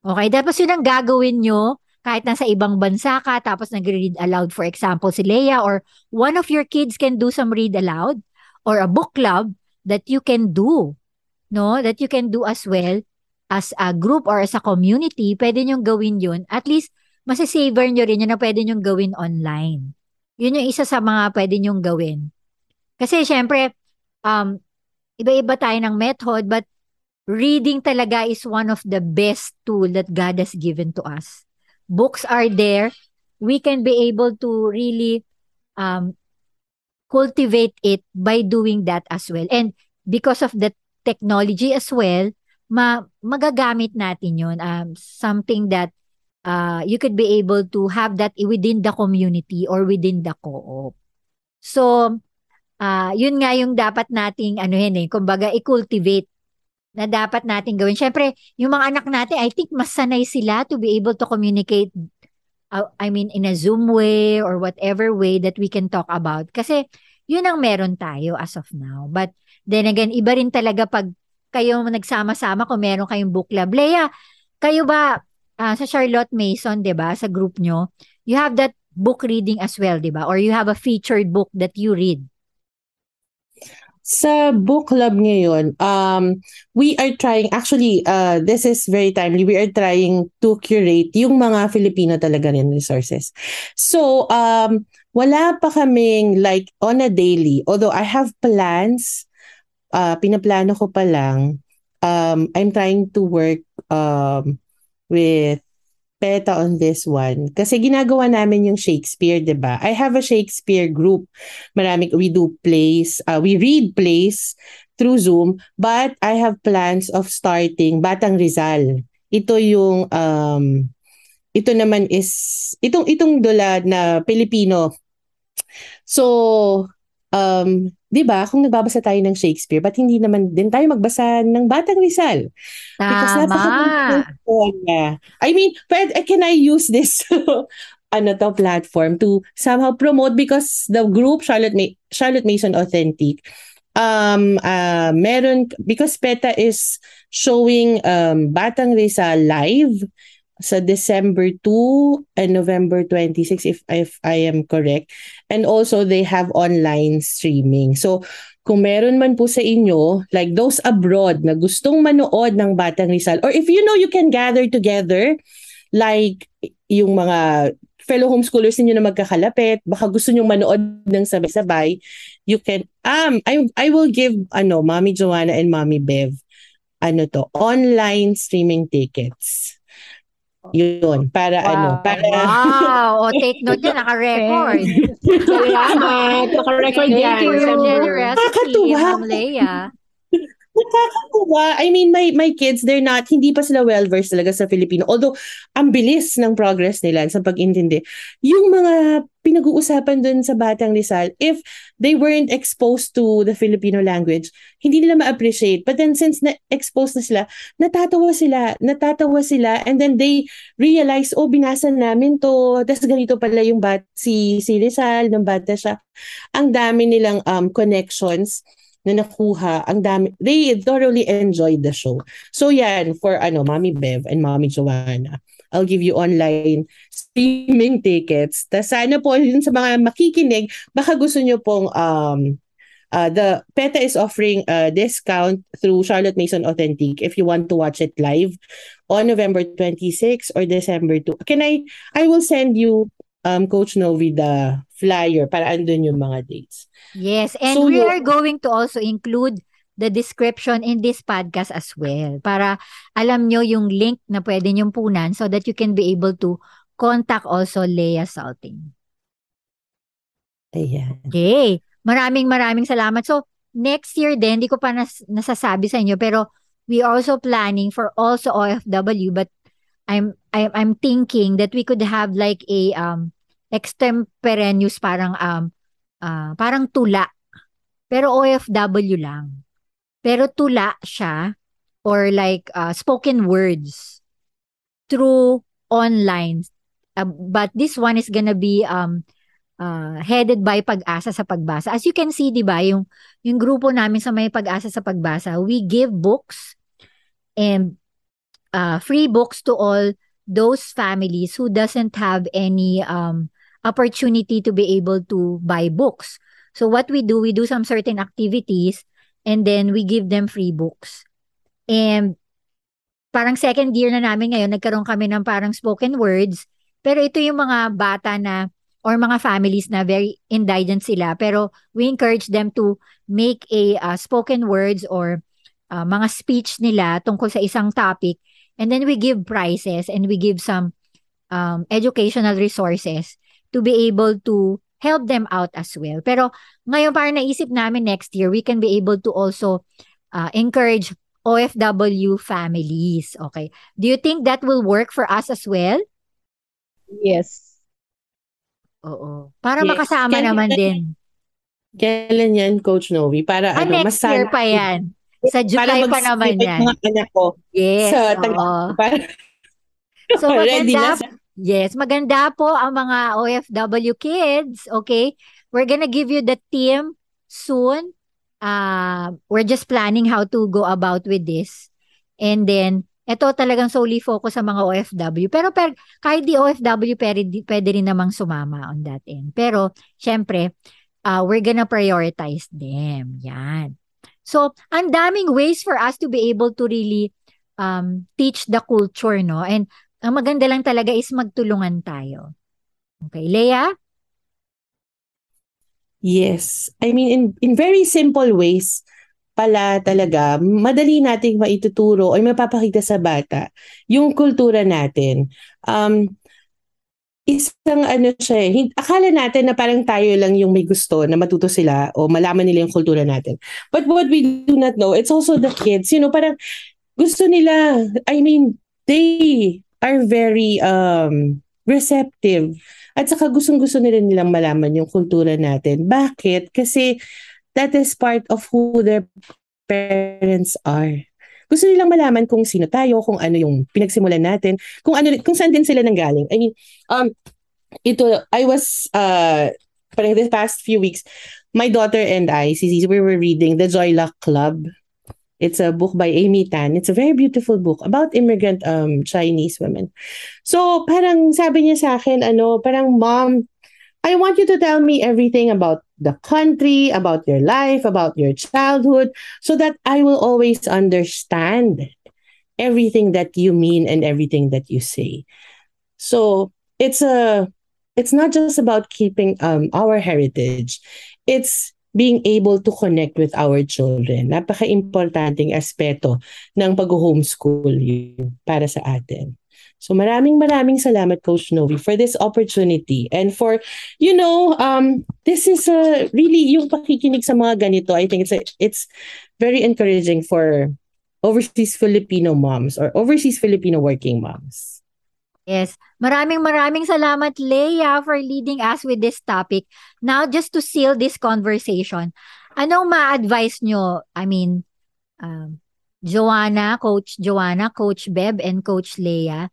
Okay, tapos yun ang gagawin nyo kahit nasa ibang bansa ka tapos nag-read aloud for example si Leia or one of your kids can do some read aloud or a book club that you can do no? That you can do as well as a group or as a community pwede nyo gawin yun. At least masisavor nyo rin yun na pwede nyo gawin online. Yun yung isa sa mga pwede nyo gawin. Kasi syempre um iba-iba tayo ng method but reading talaga is one of the best tool that God has given to us. Books are there, we can be able to really um, cultivate it by doing that as well. And because of the technology as well, ma magagamit natin yun. Um, something that uh, you could be able to have that within the community or within the co-op. So, uh, yun nga yung dapat nating ano yun eh, kumbaga i-cultivate na dapat natin gawin. Siyempre, yung mga anak natin, I think mas sanay sila to be able to communicate uh, I mean in a Zoom way or whatever way that we can talk about. Kasi yun ang meron tayo as of now. But then again, iba rin talaga pag kayo nagsama-sama kung meron kayong book club. Leia, kayo ba uh, sa Charlotte Mason, 'di ba, sa group nyo, you have that book reading as well, 'di ba? Or you have a featured book that you read sa book club ngayon, um, we are trying, actually, uh, this is very timely, we are trying to curate yung mga Filipino talaga rin resources. So, um, wala pa kaming like on a daily, although I have plans, uh, pinaplano ko pa lang, um, I'm trying to work um, with peta on this one. Kasi ginagawa namin yung Shakespeare, 'di ba? I have a Shakespeare group. Marami we do plays, uh, we read plays through Zoom, but I have plans of starting Batang Rizal. Ito yung um ito naman is itong itong dula na Pilipino. So um 'di ba, kung nagbabasa tayo ng Shakespeare, but hindi naman din tayo magbasa ng Batang Rizal? Tama. Because napaka I mean, but can I use this *laughs* ano to platform to somehow promote because the group Charlotte Ma- Charlotte Mason Authentic um uh meron because PETA is showing um Batang Rizal live sa December 2 and November 26 if if I am correct. And also they have online streaming. So kung meron man po sa inyo, like those abroad na gustong manood ng Batang Rizal, or if you know you can gather together, like yung mga fellow homeschoolers niyo na magkakalapit, baka gusto niyo manood ng sabay-sabay, you can, um, I, I will give, ano, Mommy Joanna and Mommy Bev, ano to, online streaming tickets. Yun, para wow. ano, para... Wow! *laughs* O, take note yan, naka-record. Salamat! Naka-record Thank yan. you for your generosity. Ma'am Leia. Nakakatuwa. I mean, my my kids, they're not, hindi pa sila well-versed talaga sa Filipino. Although, ang bilis ng progress nila sa pag-intindi. Yung mga pinag-uusapan dun sa Batang Rizal, if they weren't exposed to the Filipino language, hindi nila ma-appreciate. But then since na-expose na sila, natatawa sila, natatawa sila, and then they realize, oh, binasa namin to, tas ganito pala yung bat, si, si Rizal, nung bata siya. Ang dami nilang um, connections na nakuha, ang dami, they thoroughly enjoyed the show. So yan, for ano, Mommy Bev and Mommy Joanna, I'll give you online streaming tickets. Tas sana po yun sa mga makikinig, baka gusto nyo pong um, uh, the PETA is offering a discount through Charlotte Mason Authentic if you want to watch it live on November 26 or December 2. Can I, I will send you um, Coach Novi the flyer para andun yung mga dates. Yes, and So, we are going to also include the description in this podcast as well para alam nyo yung link na pwede nyong punan so that you can be able to contact also Leia Salting. Ayan. Okay. Maraming maraming salamat. So, next year din, hindi ko pa nas- nasasabi sa inyo, pero we are also planning for also OFW, but I'm, I'm, I'm thinking that we could have like a um, extemporaneous parang, um, ah, parang tula. Pero OFW lang. Pero tula siya or like uh, spoken words through online. Uh, but this one is gonna be um uh, headed by Pag-asa sa Pagbasa. As you can see, 'di ba, yung yung grupo namin sa may Pag-asa sa Pagbasa, we give books and uh, free books to all those families who doesn't have any um opportunity to be able to buy books. So what we do, we do some certain activities and then we give them free books. And parang second year na namin ngayon, nagkaroon kami ng parang spoken words. Pero ito yung mga bata na or mga families na very indigent sila. Pero we encourage them to make a uh, spoken words or uh, mga speech nila tungkol sa isang topic. And then we give prizes and we give some um, educational resources to be able to help them out as well. Pero ngayon parang naisip namin next year, we can be able to also uh, encourage OFW families. Okay. Do you think that will work for us as well? Yes. Oo. Para Yes. makasama Kailan- naman din. Kailan yan, Coach Novi? Para Ah, ano, next mas year pa yan. Sa July pa naman yan. mga anak ko. Yes. sa oo. tag- *laughs* para, So *laughs* ready maganda, na. Yes, maganda po ang mga OFW kids, okay? We're gonna give you the team soon. Uh, we're just planning how to go about with this. And then, ito talagang solely focus sa mga OFW. Pero per, kahit di OFW, pwede, pwede rin namang sumama on that end. Pero, syempre, uh, we're gonna prioritize them. Yan. So, ang daming ways for us to be able to really um, teach the culture, no? And ang maganda lang talaga is magtulungan tayo. Okay, Leia? Yes. I mean, in, in very simple ways, pala talaga, madali nating maituturo o mapapakita sa bata yung kultura natin. Um, isang ano siya eh, akala natin na parang tayo lang yung may gusto na matuto sila o malaman nila yung kultura natin. But what we do not know, it's also the kids. You know, parang gusto nila, I mean, they are very um, receptive. At saka gustong-gusto nila nilang malaman yung kultura natin. Bakit? Kasi that is part of who their parents are. Gusto nilang malaman kung sino tayo, kung ano yung pinagsimulan natin, kung ano kung saan din sila nanggaling. I mean, um ito I was uh parang the past few weeks my daughter and I, si Zizi, we were reading The Joy Luck Club. It's a book by Amy Tan. It's a very beautiful book about immigrant um Chinese women. So, parang sabi niya sa akin, ano, parang, Mom, I want you to tell me everything about the country, about your life, about your childhood, so that I will always understand everything that you mean and everything that you say. So, it's a it's not just about keeping um our heritage. It's being able to connect with our children. Napaka-importanting aspeto ng pag-homeschool yun para sa atin. So maraming maraming salamat Coach Novi for this opportunity and for you know um this is a really yung pakikinig sa mga ganito I think it's a, it's very encouraging for overseas Filipino moms or overseas Filipino working moms. Yes. Maraming maraming salamat, Leia, for leading us with this topic. Now, just to seal this conversation, anong ma-advise nyo? I mean, um, Joanna, Coach Joanna, Coach Beb, and Coach Leia,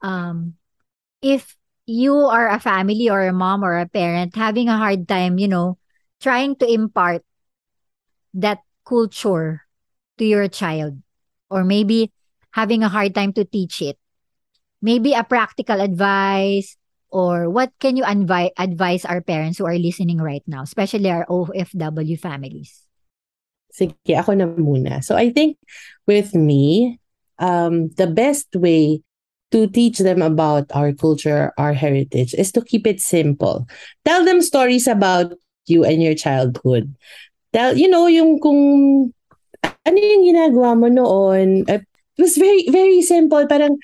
um, if you are a family or a mom or a parent having a hard time, you know, trying to impart that culture to your child, or maybe having a hard time to teach it, maybe a practical advice or what can you advi- advise our parents who are listening right now, especially our OFW families? Sige, ako na muna. So I think with me, um, the best way to teach them about our culture, our heritage, is to keep it simple. Tell them stories about you and your childhood. Tell, you know, yung kung ano yung ginagawa mo noon. It was very, very simple. Parang,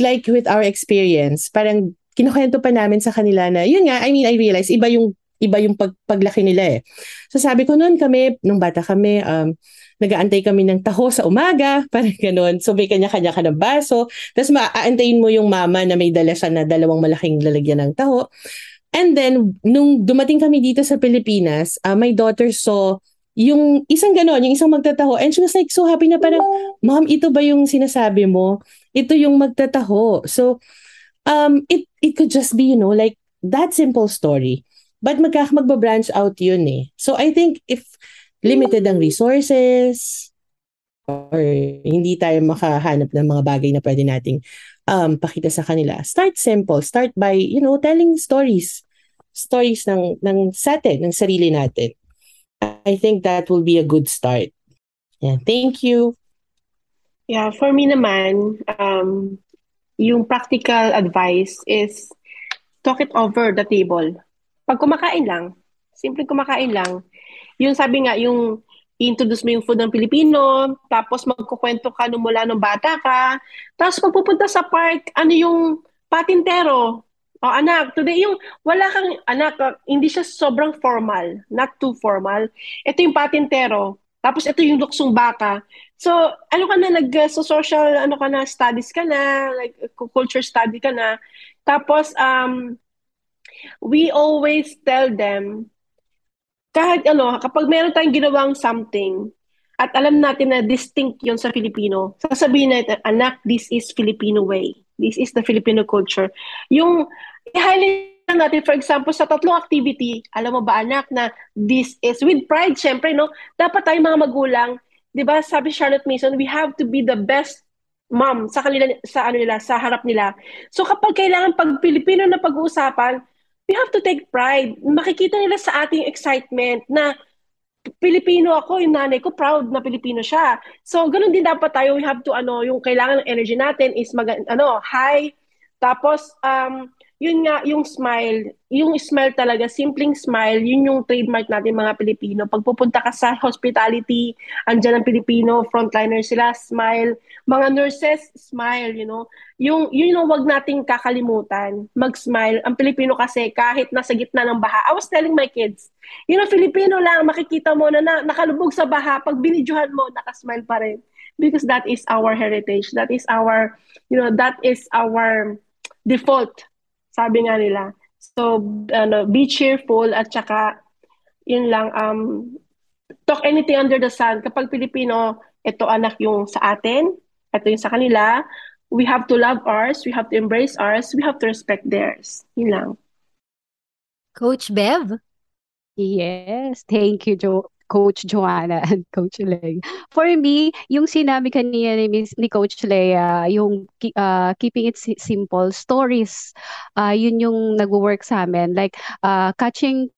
like with our experience, parang kinukwento pa namin sa kanila na, yun nga, I mean, I realize, iba yung, iba yung pag, paglaki nila eh. So sabi ko noon kami, nung bata kami, um, nag-aantay kami ng taho sa umaga, *laughs* parang ganun. So may kanya-kanya ka ng baso. Tapos maaantayin mo yung mama na may dala siya na dalawang malaking lalagyan ng taho. And then, nung dumating kami dito sa Pilipinas, uh, my daughter saw yung isang ganon, yung isang magtataho. And she was like so happy na parang, Mom, ito ba yung sinasabi mo? Ito yung magtataho. So, um, it, it could just be, you know, like that simple story. But magka magba-branch out yun eh. So I think if limited ang resources or hindi tayo makahanap ng mga bagay na pwede nating um, pakita sa kanila, start simple. Start by, you know, telling stories. Stories ng, ng sa atin, ng sarili natin. I think that will be a good start. Yeah, thank you. Yeah, for me naman, um, yung practical advice is talk it over the table. Pag kumakain lang, simple kumakain lang, yung sabi nga, yung introduce mo yung food ng Pilipino, tapos magkukwento ka nung mula nung bata ka, tapos pagpupunta sa park, ano yung patintero, oh, anak, today yung wala kang anak, hindi siya sobrang formal, not too formal. Ito yung patintero. Tapos ito yung luksong baka. So, ano ka na nag so social ano ka na studies ka na, like culture study ka na. Tapos um we always tell them, kahit ano, kapag meron tayong ginawang something, at alam natin na distinct yon sa Filipino, sasabihin natin, anak, this is Filipino way. This is the Filipino culture. Yung, i-highlight natin, for example, sa tatlong activity, alam mo ba anak na this is, with pride, syempre, no? Dapat tayong mga magulang, di ba, sabi Charlotte Mason, we have to be the best mom sa kanila sa ano nila sa harap nila. So kapag kailangan pag Pilipino na pag-uusapan, we have to take pride. Makikita nila sa ating excitement na Pilipino ako, yung nanay ko, proud na Pilipino siya. So, ganun din dapat tayo. We have to, ano, yung kailangan ng energy natin is, mag, ano, high. Tapos, um, yun nga, yung smile, yung smile talaga, simpleng smile, yun yung trademark natin mga Pilipino. Pag pupunta ka sa hospitality, andyan ang Pilipino, frontliner sila, smile. Mga nurses, smile, you know. Yung, yun yung wag nating kakalimutan, mag-smile. Ang Pilipino kasi, kahit nasa gitna ng baha, I was telling my kids, you know, Filipino lang, makikita mo na, na nakalubog sa baha, pag binidyohan mo, nakasmile pa rin. Because that is our heritage. That is our, you know, that is our default sabi nga nila. So, ano, be cheerful at saka, yun lang, um, talk anything under the sun. Kapag Pilipino, ito anak yung sa atin, ito yung sa kanila, we have to love ours, we have to embrace ours, we have to respect theirs. Yun lang. Coach Bev? Yes, thank you, Jo. Coach Joanna and *laughs* Coach Leia. For me, yung sinabi kanina ni, ni Coach Leia, yung uh, keeping it simple, stories, uh, yun yung nag-work sa amin. Like, uh, catching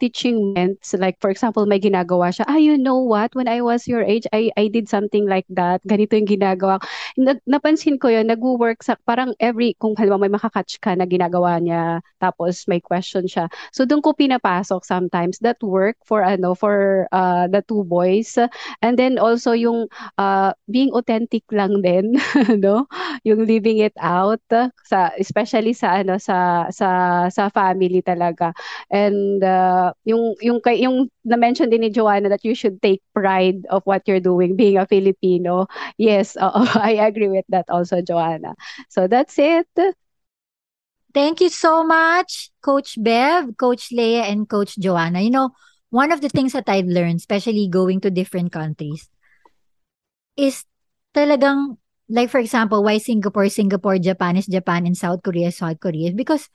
teaching meant like for example may ginagawa siya ah you know what? When I was your age I I did something like that. Ganito yung ginagawa. Na, napansin ko yun nagwo-work sa parang every kung halimbawa may makakatch ka na ginagawa niya tapos may question siya. So doon ko pinapasok sometimes that work for ano for uh, the two boys. And then also yung uh, being authentic lang din *laughs* no? Yung living it out sa especially sa ano sa sa sa family talaga. And uh, yung yung yung na-mention din ni Joanna that you should take pride of what you're doing being a Filipino. Yes, *laughs* uh, I agree with that also Joanna. So that's it. Thank you so much, Coach Bev, Coach Leia, and Coach Joanna. You know, one of the things that I've learned, especially going to different countries, is talagang, like for example, why Singapore, Singapore, Japan is Japan, and South Korea, South Korea, because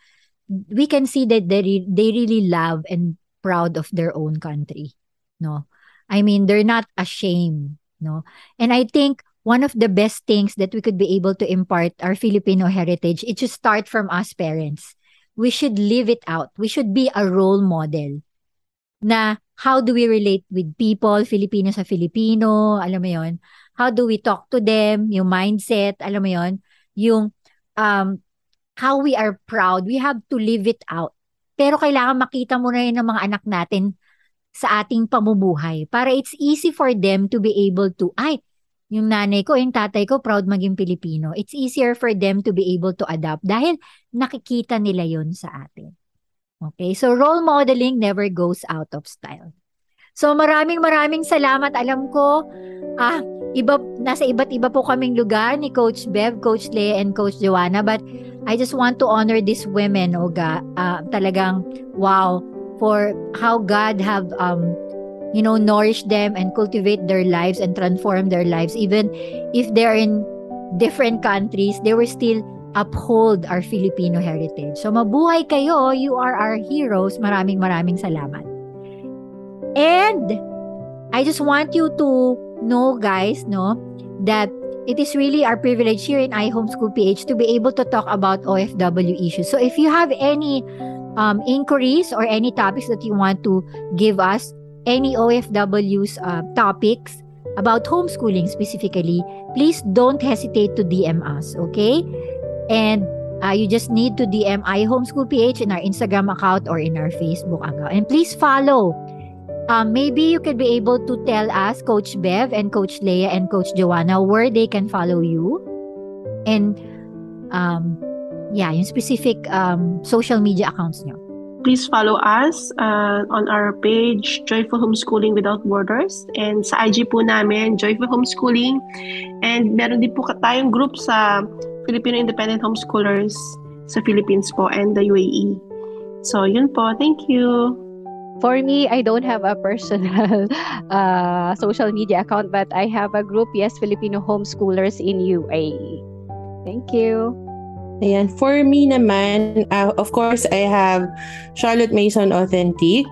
we can see that they, they really love and proud of their own country no? I mean they're not ashamed no? And i think one of the best things that we could be able to impart our filipino heritage it should start from us parents. We should live it out. We should be a role model na how do we relate with people filipino sa filipino alam mo yon how do we talk to them? Yung mindset alam mo yon yung um how we are proud, we have to live it out. Pero kailangan makita mo na yun ng mga anak natin sa ating pamumuhay para it's easy for them to be able to, ay, yung nanay ko, yung tatay ko, proud maging Pilipino. It's easier for them to be able to adapt dahil nakikita nila yon sa atin. Okay, so role modeling never goes out of style. So maraming maraming salamat. Alam ko, ah, iba, nasa iba't iba po kaming lugar ni Coach Bev, Coach Leah, and Coach Joanna. But I just want to honor these women, Oga. Uh, talagang, wow, for how God have, um, you know, nourished them and cultivate their lives and transform their lives. Even if they're in different countries, they were still uphold our Filipino heritage. So mabuhay kayo, you are our heroes. Maraming maraming salamat. And I just want you to know guys, no, that it is really our privilege here in iHomeschool PH to be able to talk about OFW issues. So if you have any um, inquiries or any topics that you want to give us, any OFW's uh, topics about homeschooling specifically, please don't hesitate to DM us, okay? And uh, you just need to DM iHomeschool PH in our Instagram account or in our Facebook account. And please follow. Um, maybe you could be able to tell us, Coach Bev and Coach Leia and Coach Joanna, where they can follow you. And um, yeah, yung specific um, social media accounts nyo. Please follow us uh, on our page, Joyful Homeschooling Without Borders. And sa IG po namin, Joyful Homeschooling. And meron din po tayong group sa Filipino Independent Homeschoolers sa Philippines po and the UAE. So, yun po. Thank you. For me, I don't have a personal *laughs* uh, social media account, but I have a group, yes, Filipino Homeschoolers in UAE. Thank you. Ayan. For me naman, uh, of course, I have Charlotte Mason Authentic.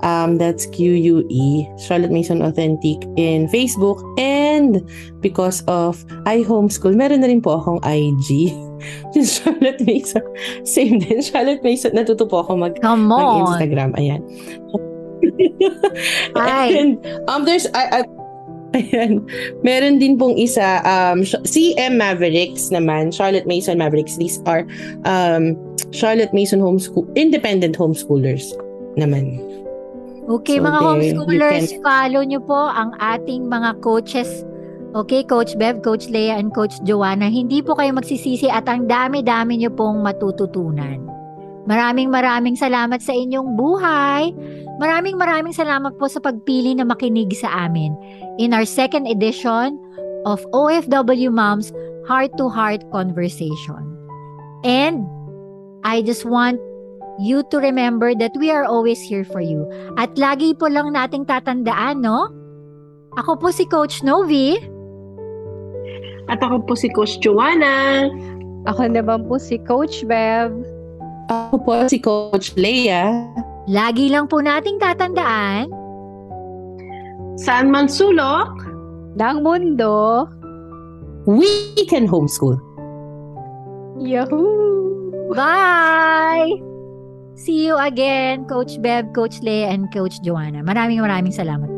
Um, that's Q-U-E, Charlotte Mason Authentic in Facebook. And because of iHomeschool, meron na rin po akong IG. *laughs* *laughs* Just Charlotte Mason. Same din. Charlotte Mason. Natuto po ako mag, Come on. mag-Instagram. Ayan. *laughs* Hi. And um, there's, I, I, Ayan. Meron din pong isa, um, CM Mavericks naman, Charlotte Mason Mavericks. These are um, Charlotte Mason homeschool, independent homeschoolers naman. Okay, So mga there, homeschoolers, you follow nyo po ang ating mga coaches. Okay, Coach Bev, Coach Leia, and Coach Joanna. Hindi po kayo magsisisi at ang dami-dami nyo pong matututunan. Maraming maraming salamat sa inyong buhay. Maraming maraming salamat po sa pagpili na makinig sa amin in our second edition of OFW Moms Heart to Heart Conversation. And I just want you to remember that we are always here for you. At lagi po lang nating tatandaan, no? Ako po si Coach Novi. At ako po si Coach Joanna. Ako naman po si Coach Bev. Ako po si Coach Leia. Lagi lang po nating tatandaan, Saan man sulok, ng mundo. We can homeschool. Yahoo! bye! See you again, Coach Bev, Coach Leia, and Coach Joanna. Maraming maraming salamat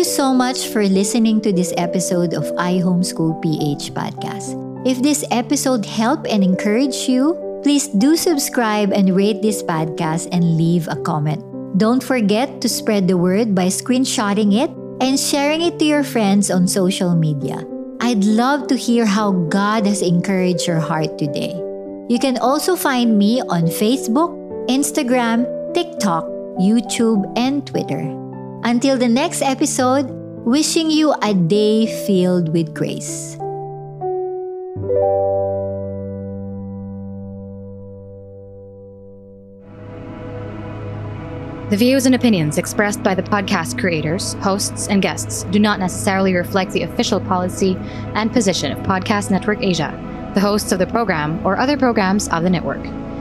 you so much for listening to this episode of iHomeschool PH podcast. If this episode helped and encouraged you, please do subscribe and rate this podcast and leave a comment. Don't forget to spread the word by screenshotting it and sharing it to your friends on social media. I'd love to hear how God has encouraged your heart today. You can also find me on Facebook, Instagram, TikTok, YouTube, and Twitter. Until the next episode, wishing you a day filled with grace. The views and opinions expressed by the podcast creators, hosts, and guests do not necessarily reflect the official policy and position of Podcast Network Asia, the hosts of the program, or other programs of the network.